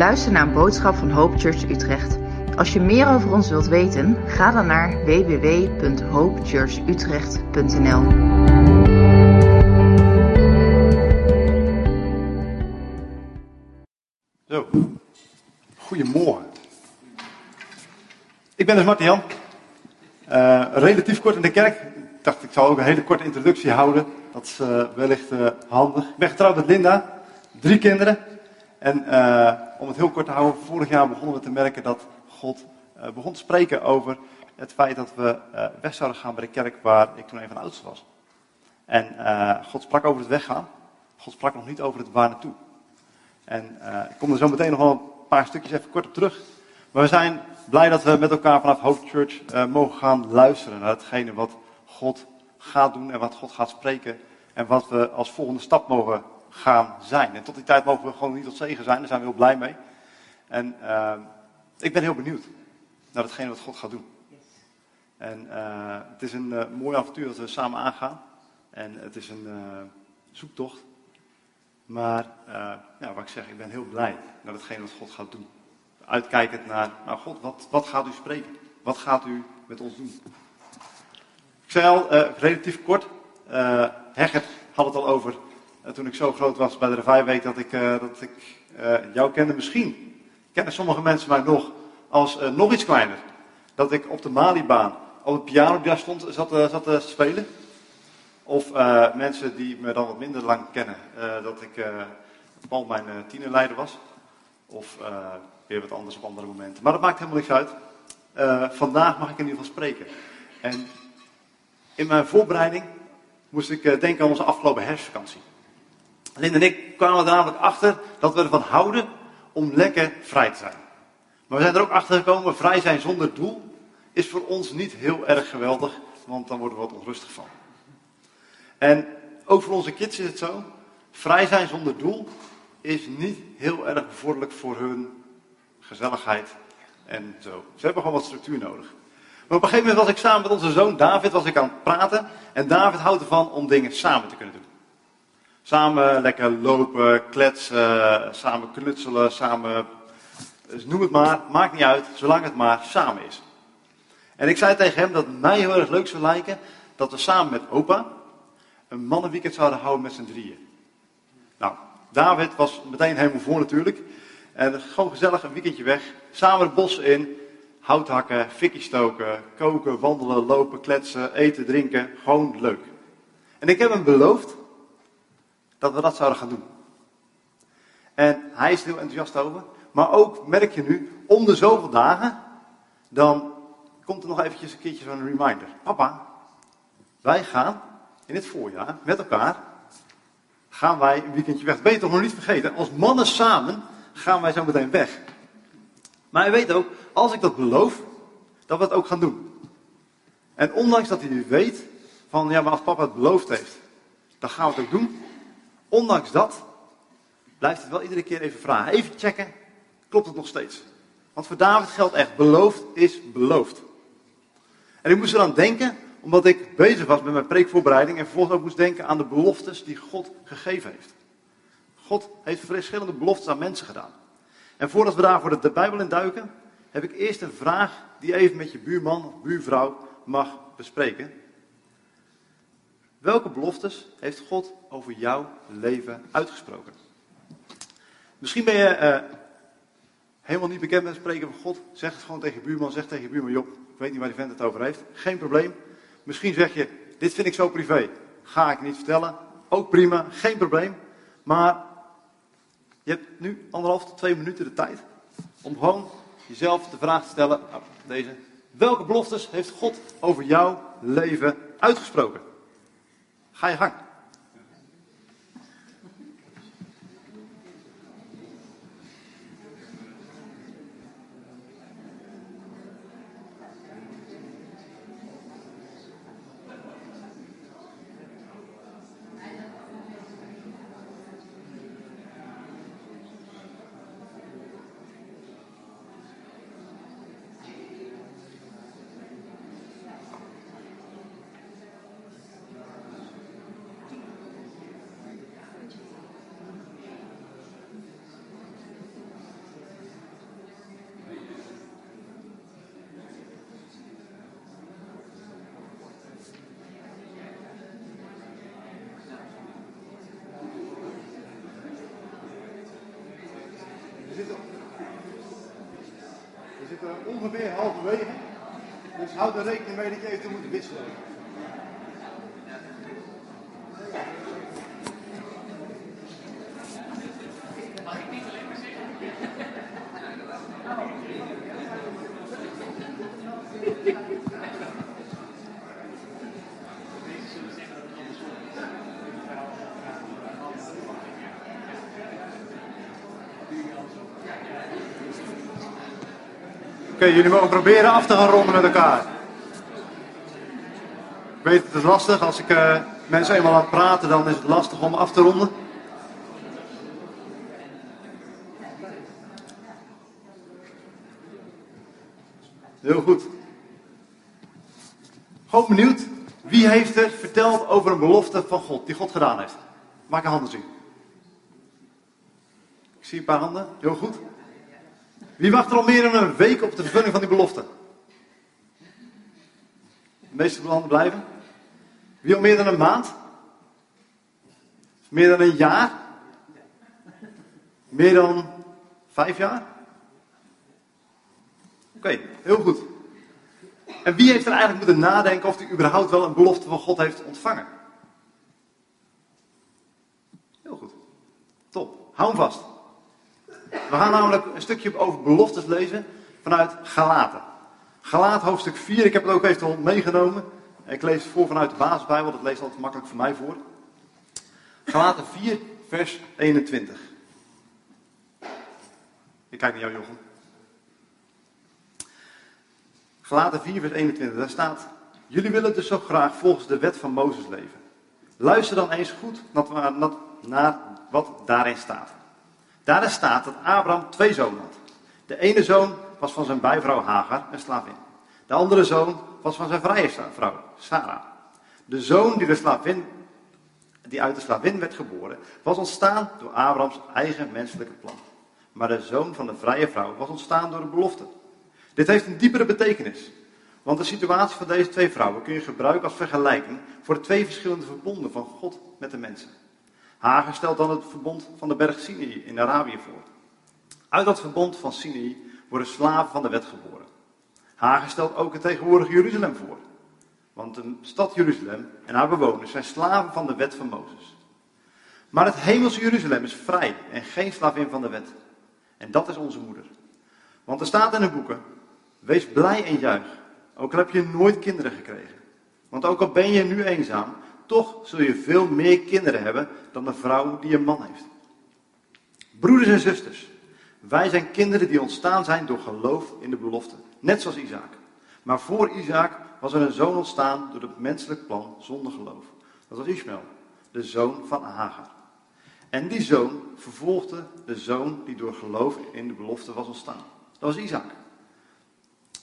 luistert naar een boodschap van Hope Church Utrecht. Als je meer over ons wilt weten, ga dan naar www.hopechurchutrecht.nl. Zo, goedemorgen. Ik ben dus Martin Jan. Eh, relatief kort in de kerk. Ik dacht, ik zal ook een hele korte introductie houden. Dat is eh, wellicht eh, handig. Ik ben getrouwd met Linda. Drie kinderen. En eh, om het heel kort te houden, vorig jaar begonnen we te merken dat God eh, begon te spreken over het feit dat we eh, weg zouden gaan bij de kerk waar ik toen een van de oudsten was. En God sprak over het weggaan. God sprak nog niet over het waar naartoe. En ik kom er zo meteen nog wel een paar stukjes even kort op terug. Maar we zijn blij dat we met elkaar vanaf Hope Church mogen gaan luisteren naar hetgene wat God gaat doen en wat God gaat spreken. En wat we als volgende stap mogen gaan zijn. En tot die tijd mogen we gewoon niet tot zegen zijn, daar zijn we heel blij mee. En eh, ik ben heel benieuwd naar hetgene wat God gaat doen. En eh, het is een eh, mooi avontuur dat we samen aangaan. En het is een eh, zoektocht. Maar ja, wat ik zeg, ik ben heel blij naar hetgene wat God gaat doen. Uitkijkend naar, nou God, wat, wat gaat u spreken? Wat gaat u met ons doen? Ik zei al, relatief kort, Heggert had het al over eh, toen ik zo groot was bij de Revijweek dat ik, eh, dat ik eh, jou kende. Misschien kennen sommige mensen mij nog als eh, nog iets kleiner. Dat ik op de Malibaan op het piano stond, zat, eh, zat te spelen. Of eh, mensen die me dan wat minder lang kennen, eh, dat ik eh Paul mijn eh, tienerleider was. Of eh, weer wat anders op andere momenten. Maar dat maakt helemaal niks uit. Eh, vandaag mag ik in ieder geval spreken. En in mijn voorbereiding moest ik eh, denken aan onze afgelopen herfstvakantie. Linde en ik kwamen er namelijk achter dat we ervan houden om lekker vrij te zijn. Maar we zijn er ook achter gekomen, vrij zijn zonder doel is voor ons niet heel erg geweldig, want dan worden we wat onrustig van. En ook voor onze kids is het zo, vrij zijn zonder doel is niet heel erg bevorderlijk voor hun gezelligheid en zo. Ze hebben gewoon wat structuur nodig. Maar op een gegeven moment was ik samen met onze zoon David was ik aan het praten. En David houdt ervan om dingen samen te kunnen doen. Samen lekker lopen, kletsen, samen knutselen, samen. Dus noem het maar, maakt niet uit, zolang het maar samen is. En ik zei tegen hem dat het mij heel erg leuk zou lijken dat we samen met opa een mannenweekend zouden houden met z'n drieën. Nou, David was meteen helemaal voor natuurlijk. En gewoon gezellig een weekendje weg. Samen het bos in. Hout hakken, fikkie stoken, koken, wandelen, lopen, kletsen, eten, drinken. Gewoon leuk. En ik heb hem beloofd dat we dat zouden gaan doen. En hij is er heel enthousiast over. Maar ook merk je nu, om de zoveel dagen, dan komt er nog eventjes een keertje zo'n reminder. Papa, wij gaan in het voorjaar met elkaar, gaan wij een weekendje weg. Toch nog niet vergeten? Als mannen samen gaan wij zo meteen weg. Maar hij weet ook, als ik dat beloof, dat we het ook gaan doen. En ondanks dat hij weet van, ja, maar als papa het beloofd heeft, dan gaan we het ook doen. Ondanks dat blijft het wel iedere keer even vragen. Even checken, klopt het nog steeds? Want voor David geldt echt, beloofd is beloofd. En ik moest eraan denken, omdat ik bezig was met mijn preekvoorbereiding en vervolgens ook moest denken aan de beloftes die God gegeven heeft. God heeft verschillende beloftes aan mensen gedaan. En voordat we daar voor de Bijbel in duiken, heb ik eerst een vraag die even met je buurman of buurvrouw mag bespreken. Welke beloftes heeft God over jouw leven uitgesproken? Misschien ben je eh, helemaal niet bekend met het spreken van God. Zeg het gewoon tegen je buurman, zeg tegen je buurman, joh, ik weet niet waar die vent het over heeft. Geen probleem. Misschien zeg je, dit vind ik zo privé. Ga ik niet vertellen. Ook prima, geen probleem. Maar je hebt nu anderhalf tot twee minuten de tijd om gewoon jezelf de vraag te stellen, nou, deze, welke beloftes heeft God over jouw leven uitgesproken? Ga je Houd er rekening mee dat je even moet wisselen. Oké, jullie mogen proberen af te gaan ronden met elkaar. Ik weet het is lastig, als ik uh, mensen eenmaal laat praten, dan is het lastig om af te ronden. Heel goed. Gewoon benieuwd, wie heeft er verteld over een belofte van God, die God gedaan heeft? Maak een handen zien. Ik zie een paar handen, heel goed. Wie wacht er al meer dan een week op de vervulling van die belofte? De meeste landen blijven. Wie al meer dan een maand? Meer dan een jaar? Meer dan vijf jaar? Oké, heel goed. En wie heeft er eigenlijk moeten nadenken of hij überhaupt wel een belofte van God heeft ontvangen? Heel goed. Top. Hou hem vast. We gaan namelijk een stukje over beloftes lezen vanuit Galaten. Galaat hoofdstuk 4, ik heb het ook even meegenomen. Ik lees het voor vanuit de basisbijbel, dat leest altijd makkelijk voor mij voor. Galaten 4, vers 21. Ik kijk naar jou, Jochem. Galaten 4, vers 21, daar staat: Jullie willen dus zo graag volgens de wet van Mozes leven. Luister dan eens goed naar wat daarin staat. Daarin staat dat Abraham twee zonen had. De ene zoon was van zijn bijvrouw Hagar, een slavin. De andere zoon was van zijn vrije vrouw, Sarah. De zoon die, de die uit de slavin werd geboren, was ontstaan door Abrahams eigen menselijke plan. Maar de zoon van de vrije vrouw was ontstaan door de belofte. Dit heeft een diepere betekenis. Want de situatie van deze twee vrouwen kun je gebruiken als vergelijking voor de twee verschillende verbonden van God met de mensen. Hagar stelt dan het verbond van de berg Sinai in Arabië voor. Uit dat verbond van Sinai worden slaven van de wet geboren. Hagar stelt ook het tegenwoordige Jeruzalem voor. Want de stad Jeruzalem en haar bewoners zijn slaven van de wet van Mozes. Maar het hemelse Jeruzalem is vrij en geen slavin van de wet. En dat is onze moeder. Want er staat in de boeken: Wees blij en juich, ook al heb je nooit kinderen gekregen. Want ook al ben je nu eenzaam, toch zul je veel meer kinderen hebben dan de vrouw die een man heeft. Broeders en zusters, wij zijn kinderen die ontstaan zijn door geloof in de belofte, net zoals Isaac. Maar voor Isaac was er een zoon ontstaan door het menselijk plan zonder geloof. Dat was Ishmael, de zoon van Hagar. En die zoon vervolgde de zoon die door geloof in de belofte was ontstaan. Dat was Isaac,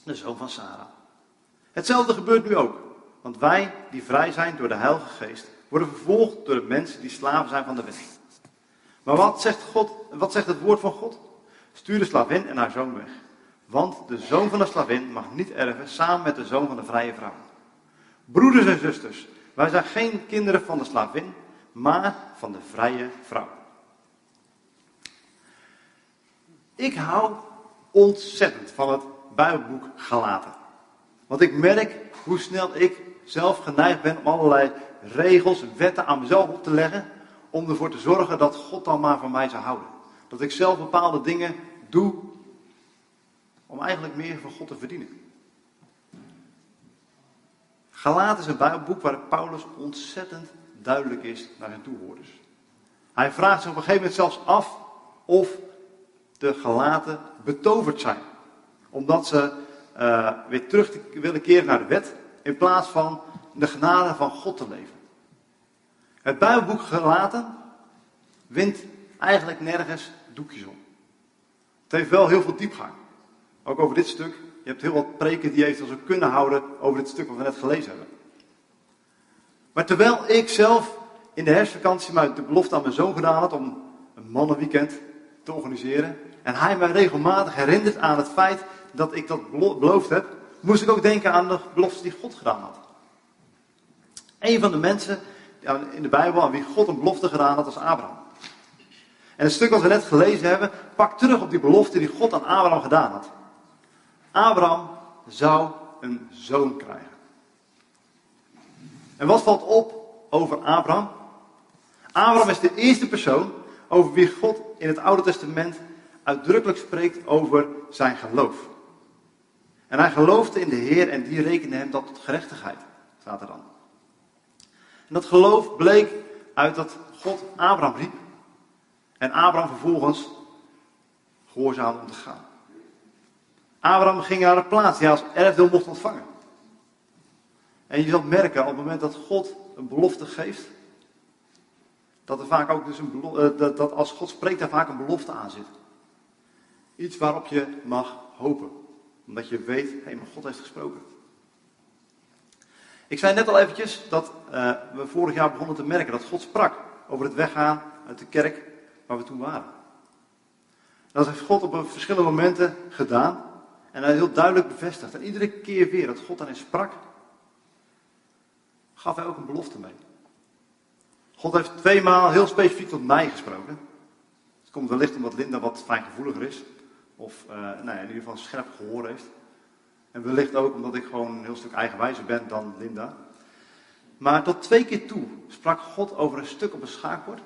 de zoon van Sarah. Hetzelfde gebeurt nu ook. Want wij die vrij zijn door de Heilige Geest, worden vervolgd door de mensen die slaven zijn van de wet. Maar wat zegt, God, wat zegt het woord van God? Stuur de slavin en haar zoon weg. Want de zoon van de slavin mag niet erven samen met de zoon van de vrije vrouw. Broeders en zusters, wij zijn geen kinderen van de slavin, maar van de vrije vrouw. Ik hou ontzettend van het Bijbelboek Galaten. Want ik merk hoe snel ik zelf geneigd ben om allerlei regels, wetten aan mezelf op te leggen. Om ervoor te zorgen dat God dan maar van mij zou houden. Dat ik zelf bepaalde dingen doe om eigenlijk meer van God te verdienen. Galaten is een Bijbelboek waar Paulus ontzettend duidelijk is naar zijn toehoorders. Hij vraagt zich op een gegeven moment zelfs af of de Galaten betoverd zijn. Omdat ze uh, weer terug te willen keren naar de wet in plaats van de genade van God te leven. Het Bijbelboek gelaten wint eigenlijk nergens doekjes om. Het heeft wel heel veel diepgang. Ook over dit stuk. Je hebt heel wat preken die eventueel zo kunnen houden over dit stuk wat we net gelezen hebben. Maar terwijl ik zelf in de herfstvakantie maar de belofte aan mijn zoon gedaan had om een mannenweekend te organiseren. En hij mij regelmatig herinnert aan het feit dat ik dat beloofd heb, moest ik ook denken aan de belofte die God gedaan had. Een van de mensen in de Bijbel aan wie God een belofte gedaan had, was Abraham. En het stuk wat we net gelezen hebben, pakt terug op die belofte die God aan Abraham gedaan had. Abraham zou een zoon krijgen. En wat valt op over Abraham? Abraham is de eerste persoon over wie God in het Oude Testament uitdrukkelijk spreekt over zijn geloof. En hij geloofde in de Heer en die rekende hem dat tot gerechtigheid, staat er dan. En dat geloof bleek uit dat God Abraham riep. En Abraham vervolgens gehoorzaam om te gaan. Abraham ging naar een plaats die hij als erfdeel mocht ontvangen. En je zult merken op het moment dat God een belofte geeft, dat er vaak ook dus een eh, dat als God spreekt daar vaak een belofte aan zit. Iets waarop je mag hopen. Omdat je weet, hé, hey, maar God heeft gesproken. Ik zei net al eventjes dat uh, we vorig jaar begonnen te merken dat God sprak over het weggaan uit de kerk waar we toen waren. Dat heeft God op verschillende momenten gedaan. En hij heel duidelijk bevestigd. En iedere keer weer dat God daarin sprak, gaf hij ook een belofte mee. God heeft tweemaal heel specifiek tot mij gesproken. Het komt wellicht omdat Linda wat fijngevoeliger is. Of uh, nou in ieder geval scherp gehoor heeft. En wellicht ook omdat ik gewoon een heel stuk eigenwijzer ben dan Linda. Maar tot twee keer toe sprak God over een stuk op een schaakbord.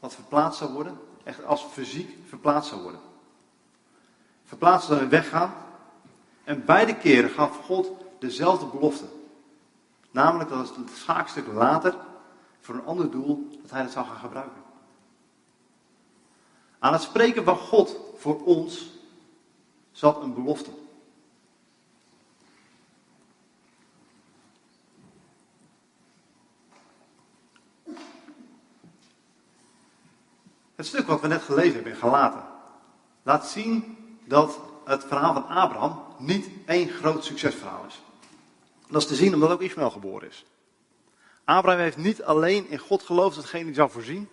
Wat verplaatst zou worden. Echt als fysiek verplaatst zou worden. Verplaatst zou weggaan. En beide keren gaf God dezelfde belofte. Namelijk dat het schaakstuk later voor een ander doel dat hij het zou gaan gebruiken. Aan het spreken van God voor ons zat een belofte. Het stuk wat we net gelezen hebben in Galaten laat zien dat het verhaal van Abraham niet één groot succesverhaal is. Dat is te zien omdat ook Ismaël geboren is. Abraham heeft niet alleen in God geloofd degene die zou voorzien,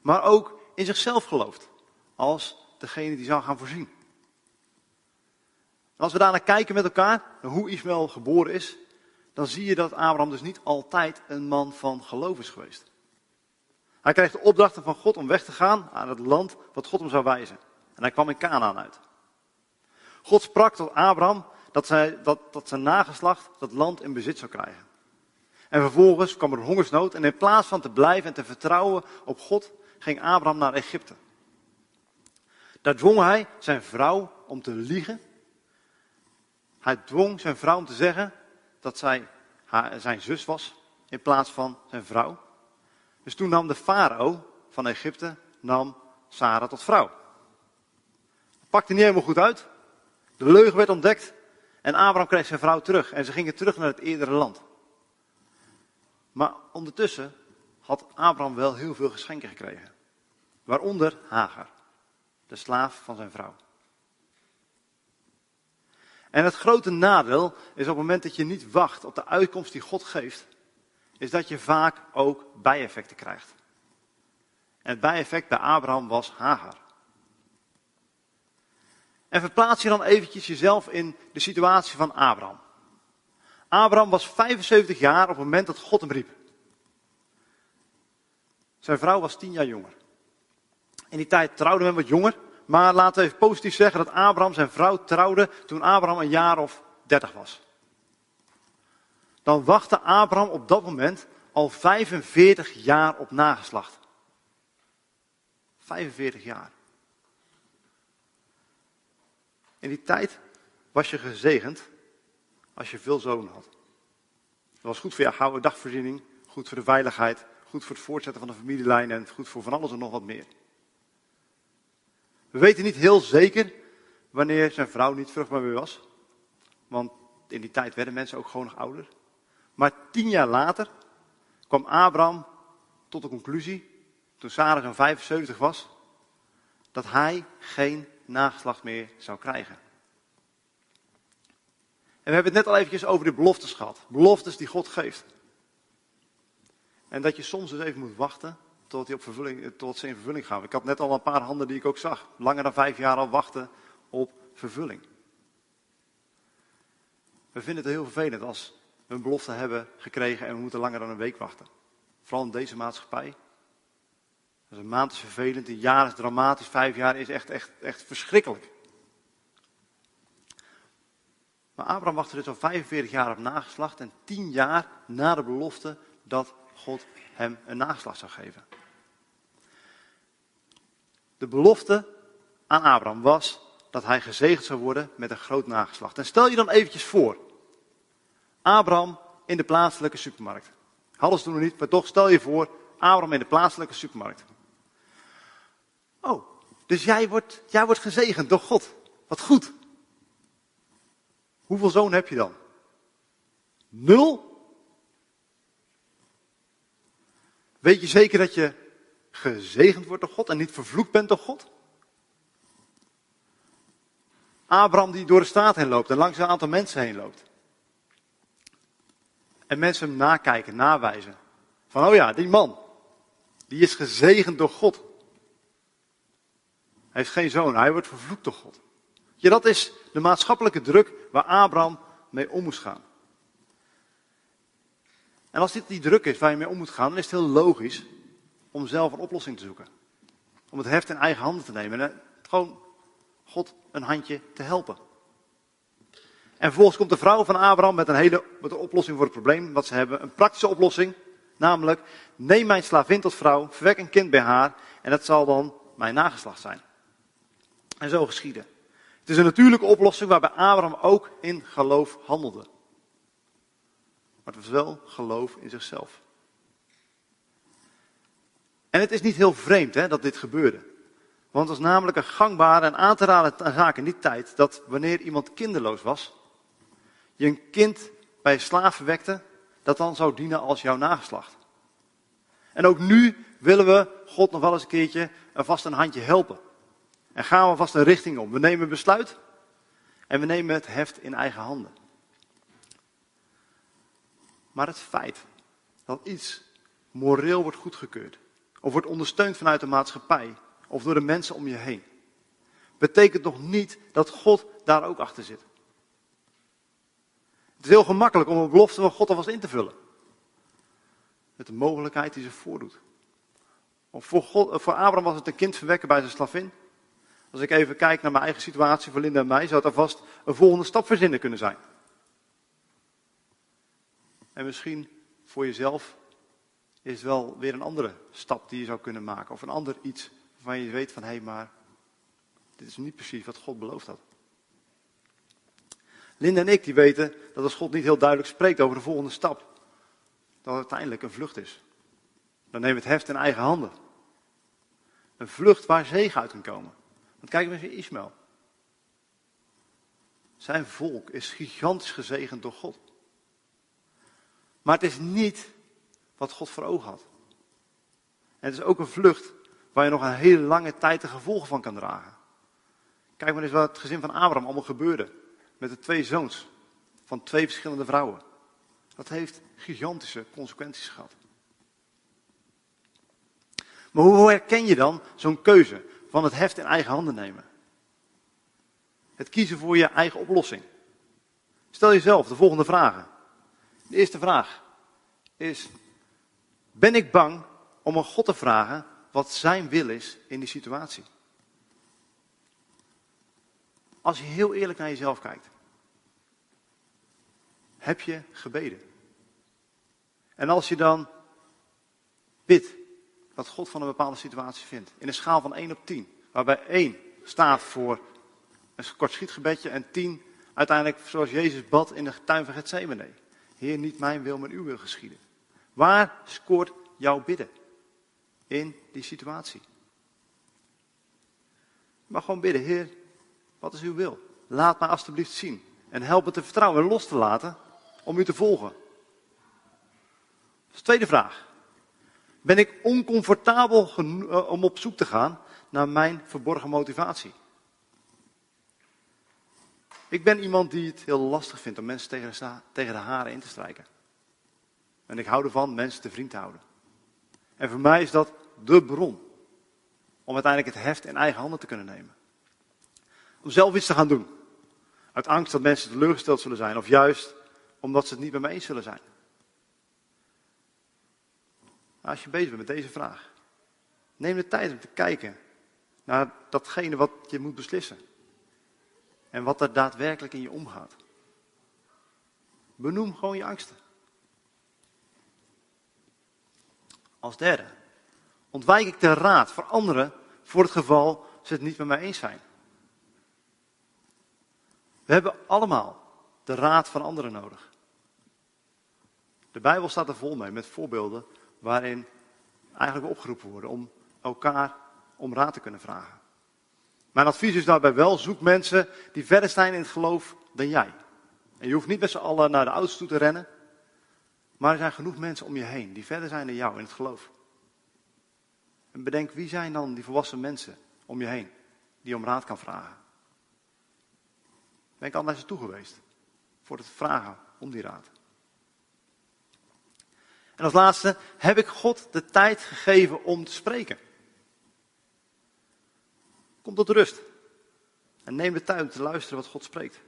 maar ook in zichzelf geloofd als degene die zou gaan voorzien. En als we daarna kijken met elkaar, naar hoe Ismaël geboren is, dan zie je dat Abraham dus niet altijd een man van geloof is geweest. Hij krijgt de opdrachten van God om weg te gaan aan het land wat God hem zou wijzen. En hij kwam in Canaan uit. God sprak tot Abraham dat, zij, dat, dat zijn nageslacht dat land in bezit zou krijgen. En vervolgens kwam er hongersnood en in plaats van te blijven en te vertrouwen op God, ging Abraham naar Egypte. Daar dwong hij zijn vrouw om te liegen. Hij dwong zijn vrouw om te zeggen dat zij haar, zijn zus was in plaats van zijn vrouw. Dus toen nam de farao van Egypte nam Sarah tot vrouw. Pakte niet helemaal goed uit. De leugen werd ontdekt en Abraham kreeg zijn vrouw terug en ze gingen terug naar het eerdere land. Maar ondertussen had Abraham wel heel veel geschenken gekregen. Waaronder Hagar, de slaaf van zijn vrouw. En het grote nadeel is op het moment dat je niet wacht op de uitkomst die God geeft, is dat je vaak ook bijeffecten krijgt. En het bijeffect bij Abraham was Hagar. En verplaats je dan eventjes jezelf in de situatie van Abraham. Abraham was 75 jaar op het moment dat God hem riep. Zijn vrouw was 10 jaar jonger. In die tijd trouwde men wat jonger, maar laten we even positief zeggen dat Abraham zijn vrouw trouwde toen Abraham een jaar of 30 was. Dan wachtte Abraham op dat moment al 45 jaar op nageslacht. 45 jaar. In die tijd was je gezegend als je veel zonen had. Dat was goed voor je gouden dagvoorziening, goed voor de veiligheid, goed voor het voortzetten van de familielijn en goed voor van alles en nog wat meer. We weten niet heel zeker wanneer zijn vrouw niet vruchtbaar meer was. Want in die tijd werden mensen ook gewoon nog ouder. Maar tien jaar later kwam Abraham tot de conclusie, toen Sarah zo'n 75 was, dat hij geen nageslacht meer zou krijgen. En we hebben het net al eventjes over de beloftes gehad. Beloftes die God geeft. En dat je soms dus even moet wachten tot, die op vervulling, tot ze in vervulling gaan. Ik had net al een paar handen die ik ook zag. Langer dan vijf jaar al wachten op vervulling. We vinden het heel vervelend als we een belofte hebben gekregen en we moeten langer dan een week wachten. Vooral in deze maatschappij. Dus een maand is vervelend, een jaar is dramatisch, vijf jaar is echt, echt, echt verschrikkelijk. Maar Abraham wachtte dus al 45 jaar op nageslacht en 10 jaar na de belofte dat God hem een nageslacht zou geven. De belofte aan Abraham was dat hij gezegend zou worden met een groot nageslacht. En stel je dan eventjes voor, Abraham in de plaatselijke supermarkt. Ze toen nog niet, maar toch stel je voor, Abraham in de plaatselijke supermarkt. Oh, dus jij wordt, jij wordt gezegend door God. Wat goed. Hoeveel zoon heb je dan? Nul? Weet je zeker dat je gezegend wordt door God en niet vervloekt bent door God? Abraham die door de straat heen loopt en langs een aantal mensen heen loopt. En mensen hem nakijken, nawijzen. Van, oh ja, die man, die is gezegend door God. Hij heeft geen zoon, hij wordt vervloekt door God. Ja, dat is de maatschappelijke druk waar Abraham mee om moest gaan. En als dit die druk is waar je mee om moet gaan, dan is het heel logisch om zelf een oplossing te zoeken. Om het heft in eigen handen te nemen en gewoon God een handje te helpen. En vervolgens komt de vrouw van Abraham met een hele met een oplossing voor het probleem wat ze hebben. Een praktische oplossing, namelijk neem mijn slavin tot vrouw, verwek een kind bij haar en dat zal dan mijn nageslacht zijn. En zo geschieden. Het is een natuurlijke oplossing waarbij Abraham ook in geloof handelde. Maar het was wel geloof in zichzelf. En het is niet heel vreemd hè, dat dit gebeurde. Want het was namelijk een gangbare en aan te raden zaak in die tijd dat wanneer iemand kinderloos was, je een kind bij slaven wekte, dat dan zou dienen als jouw nageslacht. En ook nu willen we God nog wel eens een keertje vast een handje helpen. En gaan we vast een richting om. We nemen besluit en we nemen het heft in eigen handen. Maar het feit dat iets moreel wordt goedgekeurd, of wordt ondersteund vanuit de maatschappij, of door de mensen om je heen, betekent nog niet dat God daar ook achter zit. Het is heel gemakkelijk om een belofte van God alvast in te vullen. Met de mogelijkheid die zich voordoet. Of voor, God, voor Abraham was het een kind verwekken bij zijn slavin. Als ik even kijk naar mijn eigen situatie voor Linda en mij, zou het vast een volgende stap verzinnen kunnen zijn. En misschien voor jezelf is wel weer een andere stap die je zou kunnen maken. Of een ander iets waarvan je weet van, hé, hey, maar dit is niet precies wat God beloofd had. Linda en ik die weten dat als God niet heel duidelijk spreekt over de volgende stap, dat het uiteindelijk een vlucht is. Dan nemen het heft in eigen handen. Een vlucht waar zegen uit kan komen. Want kijk eens naar Ismaël. Zijn volk is gigantisch gezegend door God. Maar het is niet wat God voor ogen had. Het is ook een vlucht waar je nog een hele lange tijd de gevolgen van kan dragen. Kijk maar eens wat het gezin van Abraham allemaal gebeurde. Met de twee zoons van twee verschillende vrouwen. Dat heeft gigantische consequenties gehad. Maar hoe herken je dan zo'n keuze van het heft in eigen handen nemen? Het kiezen voor je eigen oplossing. Stel jezelf de volgende vragen. De eerste vraag is: Ben ik bang om aan God te vragen wat zijn wil is in die situatie? Als je heel eerlijk naar jezelf kijkt. Heb je gebeden? En als je dan bidt wat God van een bepaalde situatie vindt. In een schaal van 1 op 10. Waarbij 1 staat voor een kort schietgebedje en 10 uiteindelijk zoals Jezus bad in de tuin van Gethsemane. Heer, niet mijn wil, maar uw wil geschieden. Waar scoort jouw bidden in die situatie? Maar gewoon bidden, Heer, wat is uw wil? Laat mij alstublieft zien. En help me te vertrouwen en los te laten om u te volgen. Tweede vraag. Ben ik oncomfortabel eh, om op zoek te gaan naar mijn verborgen motivatie? Ik ben iemand die het heel lastig vindt om mensen tegen de, tegen de haren in te strijken. En ik hou ervan mensen te vriend te houden. En voor mij is dat de bron om uiteindelijk het heft in eigen handen te kunnen nemen. Om zelf iets te gaan doen. Uit angst dat mensen teleurgesteld zullen zijn. Of juist omdat ze het niet met me eens zullen zijn. Als je bezig bent met deze vraag. Neem de tijd om te kijken naar datgene wat je moet beslissen. En wat er daadwerkelijk in je omgaat. Benoem gewoon je angsten. Als derde, ontwijk ik de raad voor anderen voor het geval ze het niet met mij eens zijn. We hebben allemaal de raad van anderen nodig. De Bijbel staat er vol mee met voorbeelden waarin eigenlijk opgeroepen worden om elkaar om raad te kunnen vragen. Mijn advies is daarbij wel, zoek mensen die verder zijn in het geloof dan jij. En je hoeft niet met z'n allen naar de ouders toe te rennen, maar er zijn genoeg mensen om je heen die verder zijn dan jou in het geloof. En bedenk, wie zijn dan die volwassen mensen om je heen die om raad kan vragen? Ben ik al naar ze toe geweest voor het vragen om die raad? En als laatste, heb ik God de tijd gegeven om te spreken? Kom tot rust. En neem de tijd om te luisteren wat God spreekt.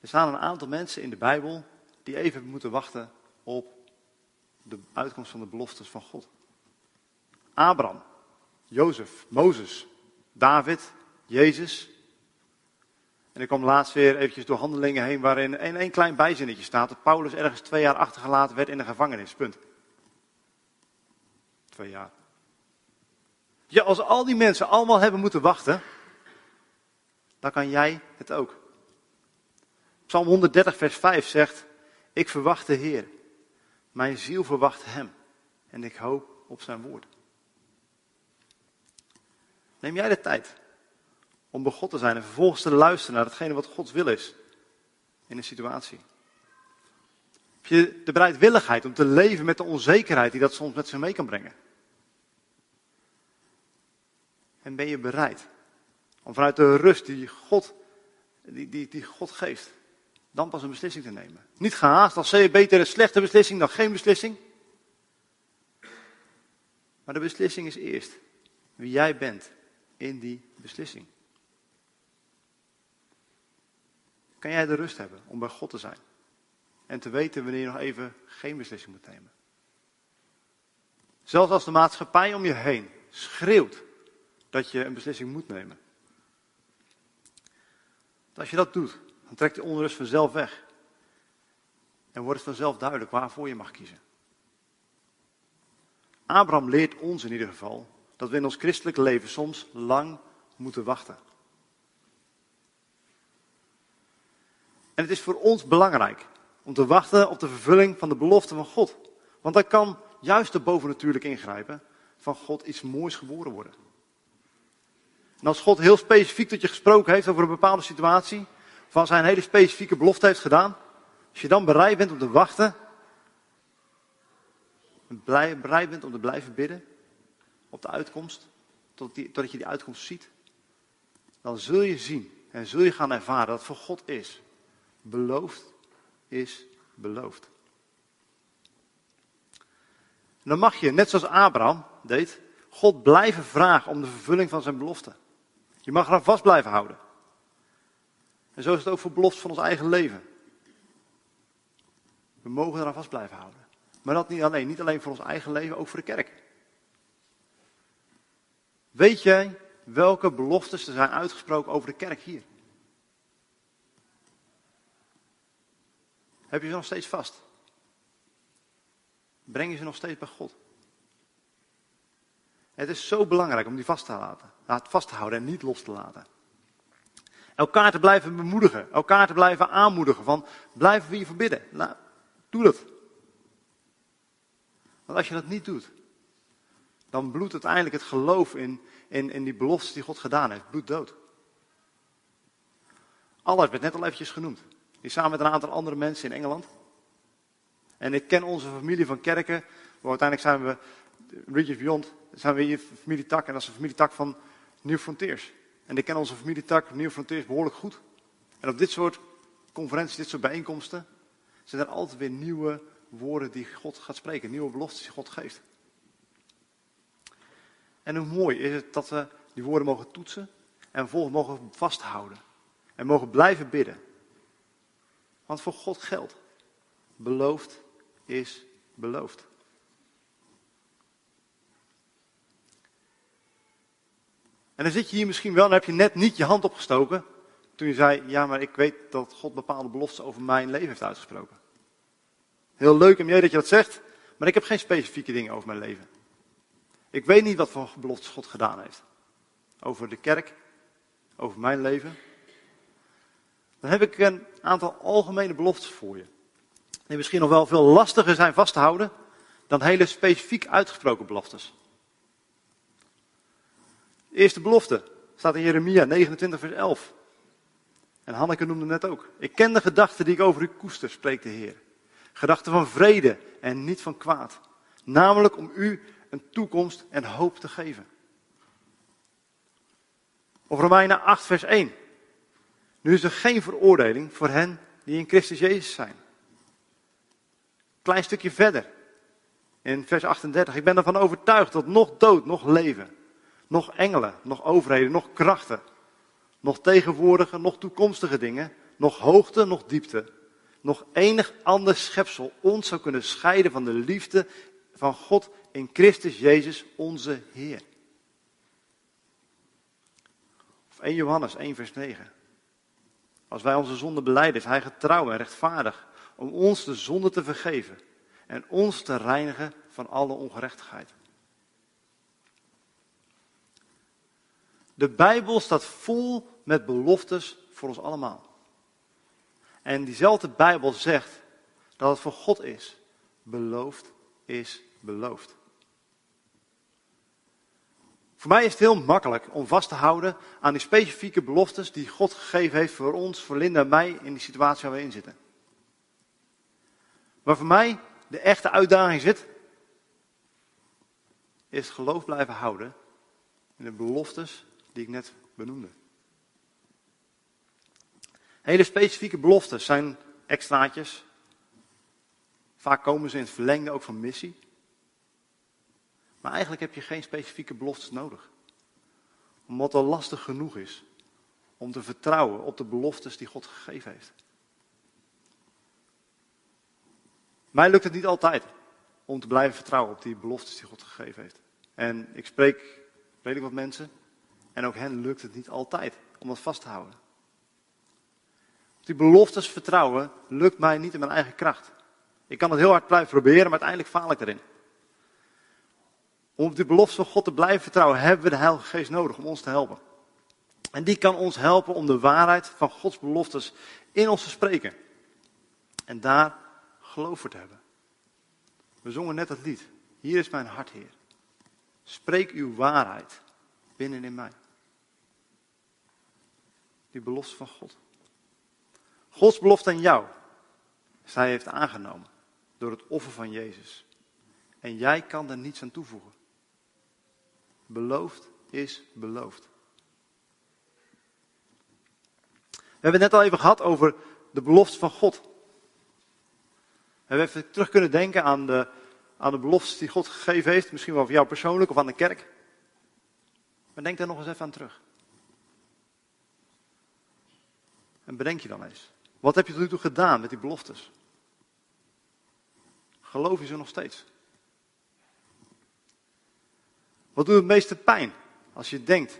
Er staan een aantal mensen in de Bijbel die even moeten wachten op de uitkomst van de beloftes van God. Abraham, Jozef, Mozes, David, Jezus. En ik kwam laatst weer eventjes door handelingen heen waarin een, een klein bijzinnetje staat dat Paulus ergens twee jaar achtergelaten werd in de gevangenis. Punt. Twee jaar. Ja, als al die mensen allemaal hebben moeten wachten, dan kan jij het ook. Psalm 130, vers 5 zegt: Ik verwacht de Heer. Mijn ziel verwacht Hem. En ik hoop op Zijn woord. Neem jij de tijd om bij God te zijn en vervolgens te luisteren naar hetgene wat Gods wil is in een situatie? Heb je de bereidwilligheid om te leven met de onzekerheid die dat soms met zich mee kan brengen? En ben je bereid om vanuit de rust die God, die, die, die God geeft, dan pas een beslissing te nemen? Niet gehaast, als je beter een slechte beslissing dan geen beslissing. Maar de beslissing is eerst wie jij bent in die beslissing. Kan jij de rust hebben om bij God te zijn? En te weten wanneer je nog even geen beslissing moet nemen. Zelfs als de maatschappij om je heen schreeuwt dat je een beslissing moet nemen. Als je dat doet, dan trekt de onrust vanzelf weg. En wordt het vanzelf duidelijk waarvoor je mag kiezen. Abraham leert ons in ieder geval dat we in ons christelijk leven soms lang moeten wachten. En het is voor ons belangrijk om te wachten op de vervulling van de belofte van God. Want dan kan juist de bovennatuurlijk ingrijpen van God iets moois geboren worden. En als God heel specifiek tot je gesproken heeft over een bepaalde situatie, van zijn hele specifieke belofte heeft gedaan, als je dan bereid bent om te wachten, en bereid bent om te blijven bidden op de uitkomst, totdat, die, totdat je die uitkomst ziet, dan zul je zien en zul je gaan ervaren dat voor God is. Beloofd is beloofd. Dan mag je, net zoals Abraham deed, God blijven vragen om de vervulling van zijn belofte. Je mag eraan vast blijven houden. En zo is het ook voor beloftes van ons eigen leven. We mogen eraan vast blijven houden. Maar dat niet alleen, niet alleen voor ons eigen leven, ook voor de kerk. Weet jij welke beloftes er zijn uitgesproken over de kerk hier? Heb je ze nog steeds vast? Breng je ze nog steeds bij God? Het is zo belangrijk om die vast te, laten, vast te houden en niet los te laten. Elkaar te blijven bemoedigen, elkaar te blijven aanmoedigen van blijven we je verbidden. Nou, doe dat. Want als je dat niet doet, dan bloedt uiteindelijk het geloof in, in, in die beloftes die God gedaan heeft, bloed dood. Allard werd net al eventjes genoemd. Die samen met een aantal andere mensen in Engeland. En ik ken onze familie van kerken. Uiteindelijk zijn we, Regions Beyond, zijn we hier familietak. En dat is een familietak van New Frontiers. En ik ken onze familietak Frontiers behoorlijk goed. En op dit soort conferenties, dit soort bijeenkomsten, zijn er altijd weer nieuwe woorden die God gaat spreken. Nieuwe beloftes die God geeft. En hoe mooi is het dat we die woorden mogen toetsen en vervolgens mogen vasthouden. En mogen blijven bidden. Want voor God geldt. Beloofd is beloofd. En dan zit je hier misschien wel en heb je net niet je hand opgestoken. Toen je zei, ja, maar ik weet dat God bepaalde beloftes over mijn leven heeft uitgesproken. Heel leuk om jij dat je dat zegt, maar ik heb geen specifieke dingen over mijn leven. Ik weet niet wat voor beloftes God gedaan heeft. Over de kerk, over mijn leven. Dan heb ik een aantal algemene beloftes voor je. Die misschien nog wel veel lastiger zijn vast te houden dan hele specifiek uitgesproken beloftes. De eerste belofte staat in Jeremia 29, vers 11. En Hanneke noemde net ook. Ik ken de gedachten die ik over u koester, spreekt de Heer. Gedachten van vrede en niet van kwaad. Namelijk om u een toekomst en hoop te geven. Of Romeinen 8, vers 1. Nu is er geen veroordeling voor hen die in Christus Jezus zijn. Klein stukje verder. In vers 38. Ik ben ervan overtuigd dat nog dood, nog leven, nog engelen, nog overheden, nog krachten, nog tegenwoordige, nog toekomstige dingen, nog hoogte, nog diepte, nog enig ander schepsel ons zou kunnen scheiden van de liefde van God in Christus Jezus onze Heer. Of 1 Johannes 1 vers 9. Als wij onze zonde beleiden, is Hij getrouw en rechtvaardig om ons de zonde te vergeven en ons te reinigen van alle ongerechtigheid. De Bijbel staat vol met beloftes voor ons allemaal. En diezelfde Bijbel zegt dat het voor God is. Beloofd is beloofd. Voor mij is het heel makkelijk om vast te houden aan die specifieke beloftes die God gegeven heeft voor ons, voor Linda en mij in die situatie waar we in zitten. Maar voor mij de echte uitdaging zit, is het geloof blijven houden in de beloftes die ik net benoemde. Hele specifieke beloftes zijn extraatjes. Vaak komen ze in het verlengde ook van missie. Maar eigenlijk heb je geen specifieke beloftes nodig. Omdat het lastig genoeg is om te vertrouwen op de beloftes die God gegeven heeft. Mij lukt het niet altijd om te blijven vertrouwen op die beloftes die God gegeven heeft. En ik spreek redelijk wat mensen en ook hen lukt het niet altijd om dat vast te houden. Die beloftes vertrouwen lukt mij niet in mijn eigen kracht. Ik kan het heel hard blijven proberen, maar uiteindelijk faal ik erin. Om op die belofte van God te blijven vertrouwen, hebben we de Heilige Geest nodig om ons te helpen. En die kan ons helpen om de waarheid van Gods beloftes in ons te spreken. En daar geloof voor te hebben. We zongen net het lied. Hier is mijn hart, Heer. Spreek uw waarheid binnen in mij. Die belofte van God. Gods belofte aan jou. Zij heeft aangenomen door het offer van Jezus. En jij kan er niets aan toevoegen. Beloofd is beloofd. We hebben het net al even gehad over de belofte van God. We hebben even terug kunnen denken aan de, aan de beloftes die God gegeven heeft. Misschien wel voor jou persoonlijk of aan de kerk. Maar denk daar nog eens even aan terug. En bedenk je dan eens. Wat heb je tot nu toe gedaan met die beloftes? Geloof je ze nog steeds? Wat doet het meeste pijn als je denkt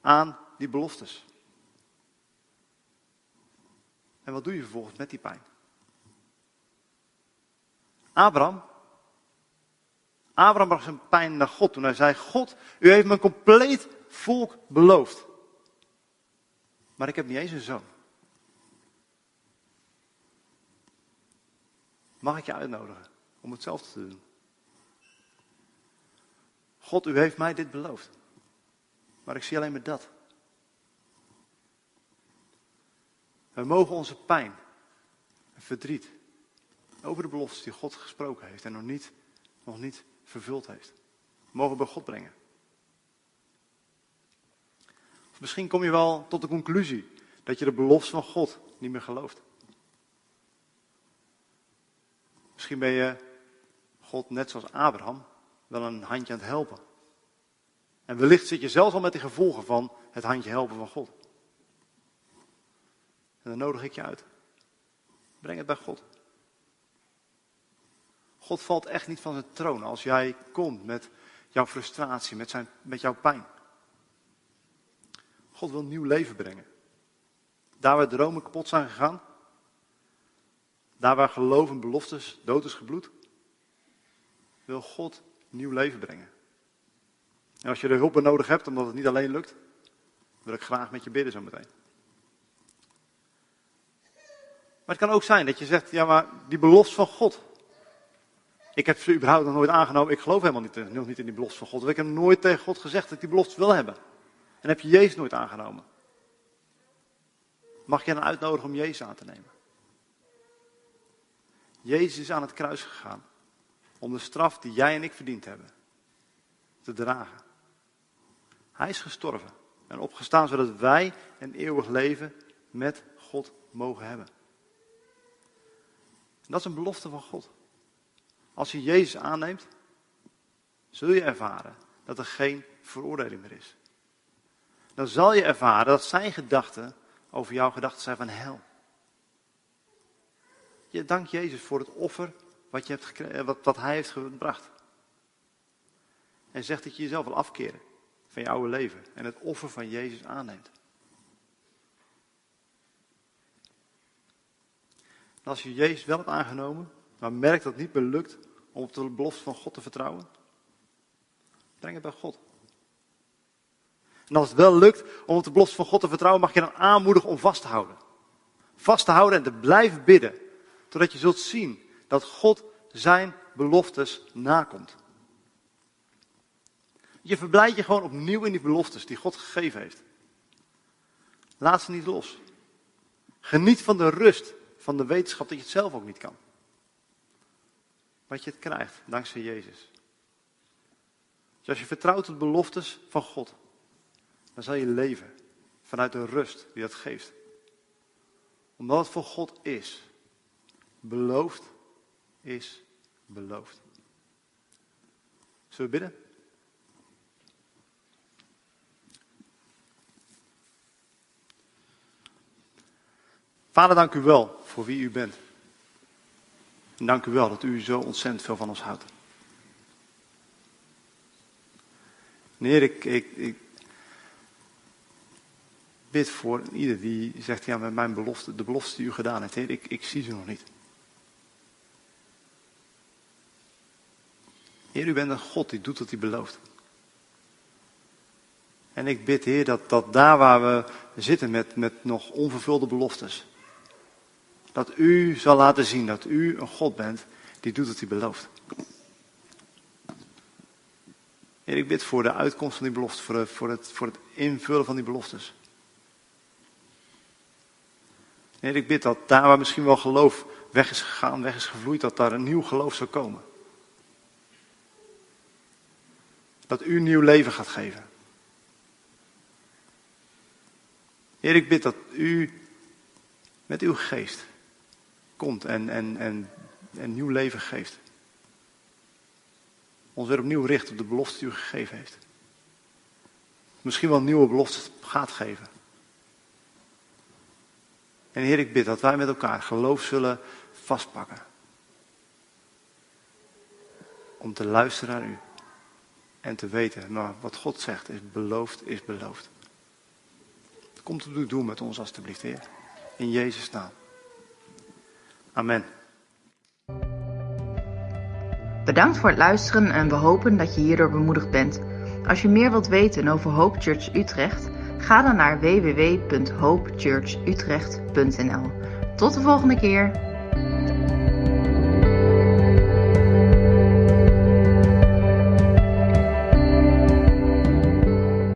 aan die beloftes? En wat doe je vervolgens met die pijn? Abraham. Abraham bracht zijn pijn naar God toen hij zei: God, u heeft me een compleet volk beloofd. Maar ik heb niet eens een zoon. Mag ik je uitnodigen om hetzelfde te doen? God, u heeft mij dit beloofd. Maar ik zie alleen maar dat. We mogen onze pijn en verdriet over de beloftes die God gesproken heeft en nog niet, nog niet vervuld heeft, mogen bij God brengen. Of misschien kom je wel tot de conclusie dat je de belofte van God niet meer gelooft. Misschien ben je God net zoals Abraham wel een handje aan het helpen. En wellicht zit je zelfs al met de gevolgen van het handje helpen van God. En dan nodig ik je uit. Breng het bij God. God valt echt niet van zijn troon als jij komt met jouw frustratie, met, zijn, met jouw pijn. God wil nieuw leven brengen. Daar waar dromen kapot zijn gegaan, daar waar geloof en beloftes dood is gebloed, wil God nieuw leven brengen. En als je er hulp bij nodig hebt, omdat het niet alleen lukt, wil ik graag met je bidden zo meteen. Maar het kan ook zijn dat je zegt, ja maar die belofte van God. Ik heb ze überhaupt nog nooit aangenomen, ik geloof helemaal niet, nog niet in die belofte van God. Ik heb nooit tegen God gezegd dat ik die belofte wil hebben. En heb je Jezus nooit aangenomen. Mag je dan uitnodigen om Jezus aan te nemen? Jezus is aan het kruis gegaan om de straf die jij en ik verdiend hebben te dragen. Hij is gestorven en opgestaan zodat wij een eeuwig leven met God mogen hebben. dat is een belofte van God. Als je Jezus aanneemt, zul je ervaren dat er geen veroordeling meer is. Dan zal je ervaren dat zijn gedachten over jouw gedachten zijn van hel. Je dankt Jezus voor het offer wat, je hebt wat, wat hij heeft gebracht. En zegt dat je jezelf wil afkeren van je oude leven en het offer van Jezus aanneemt. Als je Jezus wel hebt aangenomen, maar merkt dat het niet meer lukt om op de belofte van God te vertrouwen, breng het bij God. En als het wel lukt om op de belofte van God te vertrouwen, mag je dan aanmoedigen om vast te houden. Vast te houden en te blijven bidden, totdat je zult zien dat God zijn beloftes nakomt. Je verblijdt je gewoon opnieuw in die beloftes die God gegeven heeft. Laat ze niet los. Geniet van de rust van de wetenschap dat je het zelf ook niet kan. Wat je het krijgt dankzij Jezus. Dus als je vertrouwt op de beloftes van God, dan zal je leven vanuit de rust die dat geeft. Omdat het voor God is. Beloofd is beloofd. Zullen we bidden? Vader, dank u wel voor wie u bent. En dank u wel dat u zo ontzettend veel van ons houdt. Heer, ik, ik, ik bid voor ieder die zegt, ja, met mijn belofte, de belofte die u gedaan heeft, ik, ik zie ze nog niet. Heer, u bent een God die doet wat hij belooft. En ik bid, Heer, dat, dat daar waar we zitten met, met nog onvervulde beloftes, dat u zal laten zien dat u een God bent die doet wat hij belooft. Heer, ik bid voor de uitkomst van die belofte, voor, voor, het, voor het invullen van die beloftes. Heer, ik bid dat daar waar misschien wel geloof weg is gegaan, weg is gevloeid, dat daar een nieuw geloof zou komen. Dat u nieuw leven gaat geven. Heer, ik bid dat u met uw geest komt en, en, en, en nieuw leven geeft. Ons weer opnieuw richt op de belofte die u gegeven heeft. Misschien wel een nieuwe belofte gaat geven. En Heer, ik bid dat wij met elkaar geloof zullen vastpakken. Om te luisteren naar u. En te weten, maar wat God zegt is beloofd, is beloofd. Komt uw doel met ons alstublieft, Heer. In Jezus' naam. Amen. Bedankt voor het luisteren en we hopen dat je hierdoor bemoedigd bent. Als je meer wilt weten over Hope Church Utrecht, ga dan naar www.hopechurchutrecht.nl. Tot de volgende keer.